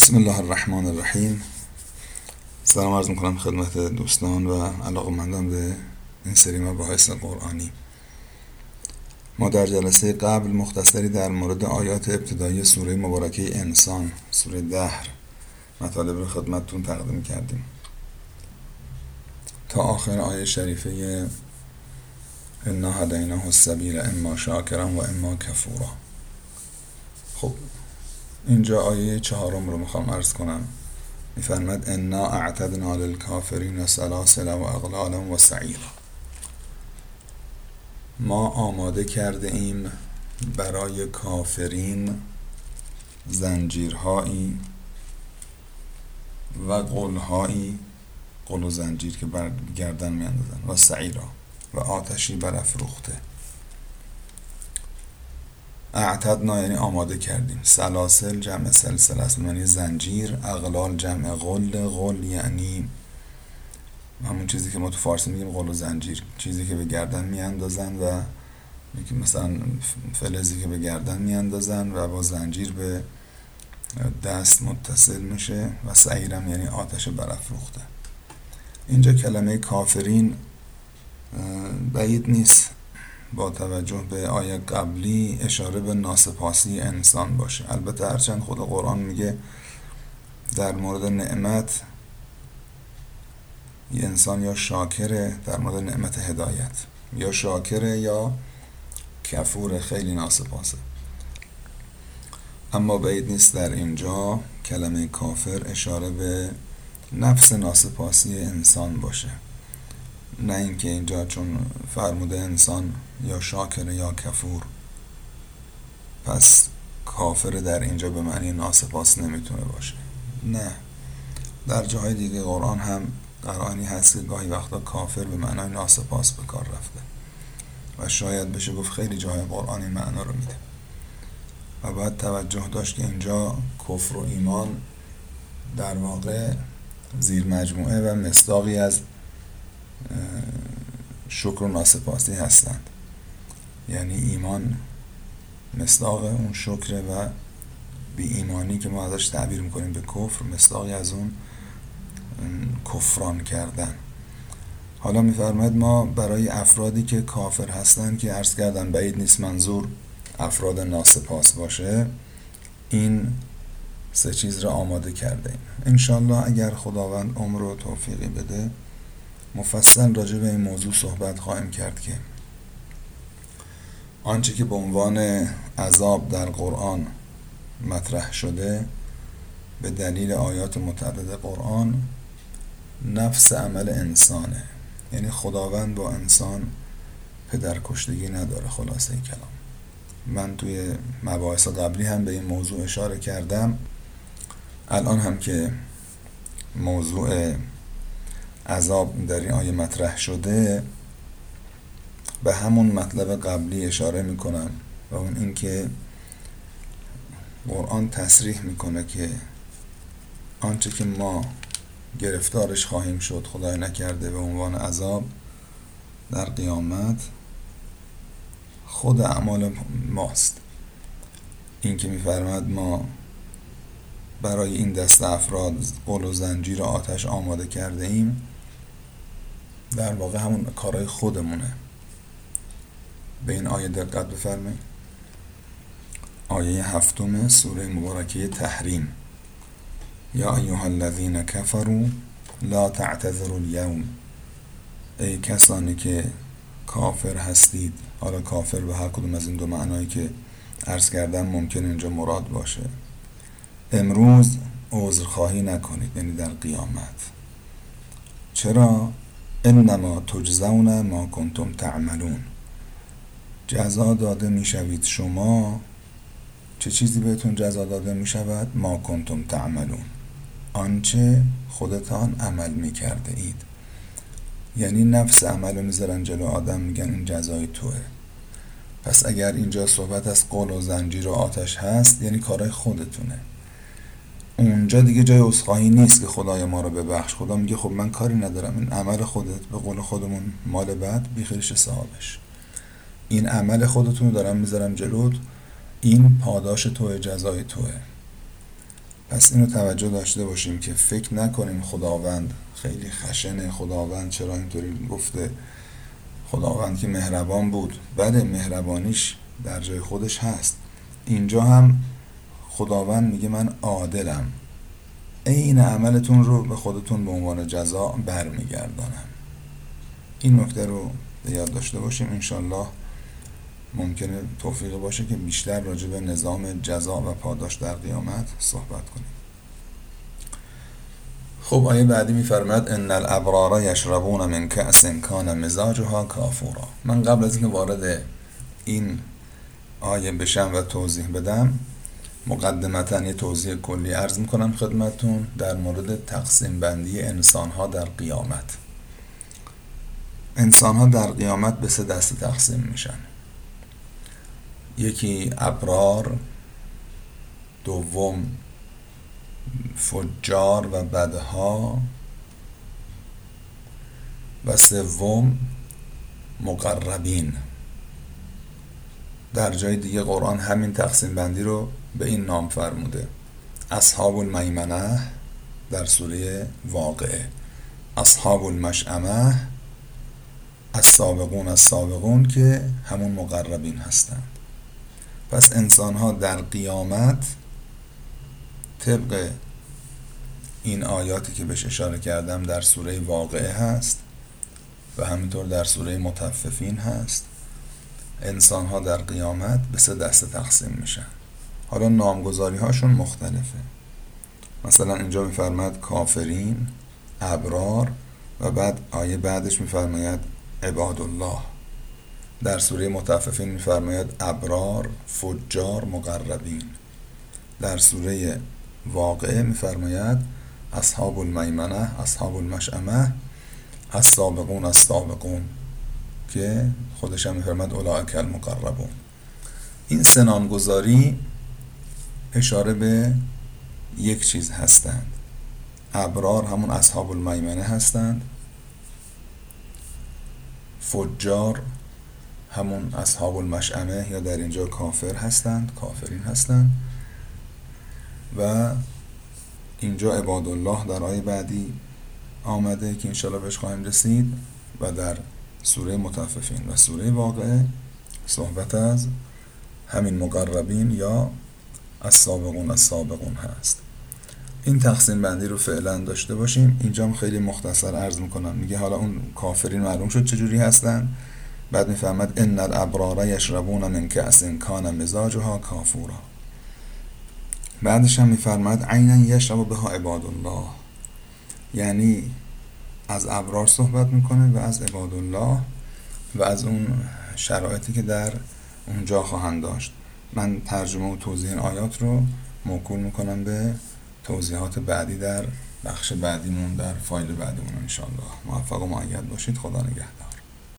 بسم الله الرحمن الرحیم سلام عرض می‌کنم خدمت دوستان و علاقمندان به این سری مباحث قرآنی ما در جلسه قبل مختصری در مورد آیات ابتدایی سوره مبارکه انسان سوره دهر مطالب رو خدمتتون تقدیم کردیم تا آخر آیه شریفه انا هدیناه السبیل اما شاکرا و اما کفورا اینجا آیه چهارم رو می‌خوام عرض کنم. میفرمد انا اعتدنا للکافرین سلاسل و اغلالا و سعیرا. ما آماده کرده ایم برای کافرین زنجیرهایی و قلهایی قل و زنجیر که بر گردن میاندازن و سعیرا و آتشی برافروخته. اعتدنا یعنی آماده کردیم. سلاسل جمع سلسل است. یعنی زنجیر اغلال جمع غل غل یعنی همون چیزی که ما تو فارسی میگیم غل و زنجیر. چیزی که به گردن میاندازن و مثلا فلزی که به گردن میاندازن و با زنجیر به دست متصل میشه و سعیرم یعنی آتش برافروخته. اینجا کلمه کافرین بعید نیست. با توجه به آیه قبلی اشاره به ناسپاسی انسان باشه. البته هرچند خود قرآن میگه در مورد نعمت یه انسان یا شاکره در مورد نعمت هدایت. یا شاکره یا کفور خیلی ناسپاسه. اما بعید نیست در اینجا کلمه کافر اشاره به نفس ناسپاسی انسان باشه. نه اینکه اینجا چون فرموده انسان یا شاکر یا کفور. پس کافر در اینجا به معنی ناسپاس نمی‌تونه باشه. نه. در جاهای دیگه قرآن هم قرآنی هست که گاهی وقتا کافر به معنای ناسپاس به کار رفته. و شاید بشه گفت خیلی جاهای قرآن این معنا رو میده. و باید توجه داشت که اینجا کفر و ایمان در واقع زیر مجموعه و مصداقی از شکر و ناسپاسی هستند. یعنی ایمان مصداق اون شکره و بی ایمانی که ما ازش تعبیر می‌کنیم به کفر مصداقی از اون کفران کردن. حالا میفرماید ما برای افرادی که کافر هستند که عرض کردن بعید نیست منظور افراد ناسپاس باشه این سه چیز را آماده کرده ایم. انشالله اگر خداوند عمر و توفیقی بده مفصل راجع به این موضوع صحبت خواهیم کرد که آنچه که به عنوان عذاب در قرآن مطرح شده به دلیل آیات متعدد قرآن نفس عمل انسانه. یعنی خداوند با انسان پدرکشتگی نداره خلاصه کلام. من توی مباحث قبلی هم به این موضوع اشاره کردم. الان هم که موضوع عذاب در این آیه مطرح شده به همون مطلب قبلی اشاره می‌کنم و اون اینکه قرآن تصریح می‌کنه که آنچه که ما گرفتارش خواهیم شد خدای نکرده به عنوان عذاب در قیامت خود اعمال ماست. این که میفرماد ما برای این دست افراد قل و زنجیر آتش آماده کرده ایم. در واقع همون کارهای خودمونه. به این آیه دقت بفرمایید. آیه هفتم سوره مبارکه تحریم. یا ایها الذین کفروا لا تعتذروا اليوم. ای کسانی که کافر هستید. حالا کافر به هر کدوم از این دو معنایی که عرض کردم ممکن اینجا مراد باشه. امروز عذرخواهی نکنید یعنی در قیامت. چرا؟ انما تجزون ما کنتم تعملون. جزا داده می‌شوید شما چه چیزی بهتون جزا داده می شود ما کنتم تعملون. آنچه خودتان عمل می کرده اید. یعنی نفس عمل رو می‌ذارن جلو آدم میگن این جزای توه. پس اگر اینجا صحبت از قول و زنجیر و آتش هست یعنی کارهای خودتونه. اونجا دیگه جای اصخاهی نیست که خدای ما رو ببخش. خدا میگه خب من کاری ندارم. این عمل خودت به قول خودمون مال بعد بیخیرش صاحبش این عمل خودتون رو دارم می‌ذارم جلوت. این پاداش توه جزای توه. پس اینو توجه داشته باشیم که فکر نکنیم خداوند خیلی خشنه. خداوند چرا اینطوری گفته؟ خداوند که مهربان بود. بله مهربانیش در جای خودش هست. اینجا هم خداوند میگه من عادلم. عین عملتون رو به خودتون به عنوان جزا برمیگردانم. این نکته رو به یاد داشته باشیم. انشالله ممکنه توفیق باشه که بیشتر راجع به نظام جزا و پاداش در قیامت صحبت کنیم. خب آیه بعدی میفرماد ان الابرار یشربون من کأس کان مزاجها کافورا. من قبل از اینکه وارد این آیه بشم و توضیح بدم مقدمتا یه توضیح کلی عرض می‌کنم خدمتون در مورد تقسیم بندی انسان ها در قیامت. انسان ها در قیامت به سه دسته تقسیم میشن. یکی ابرار دوم فجار و بدها و سوم مقربین. در جای دیگه قرآن همین تقسیم بندی رو به این نام فرموده. اصحاب المیمنه در سوره واقعه. اصحاب المشعمه السابقون السابقون که همون مقربین هستند. پس انسان ها در قیامت طبق این آیاتی که بهش اشاره کردم در سوره واقعه هست و همینطور در سوره متففین هست. انسان ها در قیامت به سه دسته تقسیم میشن. حالا نامگذاری هاشون مختلفه. مثلا اینجا میفرماد کافرین ابرار و بعد آیه بعدش میفرماید عباد الله در سوره متففین میفرماید ابرار فجار مقربین. در سوره واقعه میفرماید اصحاب المیمنه اصحاب المشعمه السابقون السابقون. که خودش هم میفرماید اولئک المقربون. این سنامگذاری اشاره به یک چیز هستند. ابرار همون اصحاب المیمنه هستند. فجار همون اصحاب المشعمه یا در اینجا کافر هستند کافرین هستند. و اینجا عباد الله در آیه بعدی آمده که انشالله بهش خواهیم رسید و در سوره متففین و سوره واقعه صحبت از همین مقربین یا از سابقون از سابقون هست. این تقسیم بندی رو فعلا داشته باشیم. اینجا خیلی مختصر عرض می‌کنم. میگه حالا اون کافرین معلوم شد چجوری هستن. بعد می‌فهمد ان الابرار یشربون من کأس کان مزاجها کافورا. بعدش هم میفرماد عینا یشرب بها عباد الله. یعنی از ابرار صحبت می‌کنه و از عباد الله و از اون شرایطی که در اونجا خواهند داشت. من ترجمه و توضیح آیات رو موکول می‌کنم به توضیحات بعدی در بخش بعدیمون در فایل بعدیمون انشالله موفق و معید باشید. خدا نگهدار.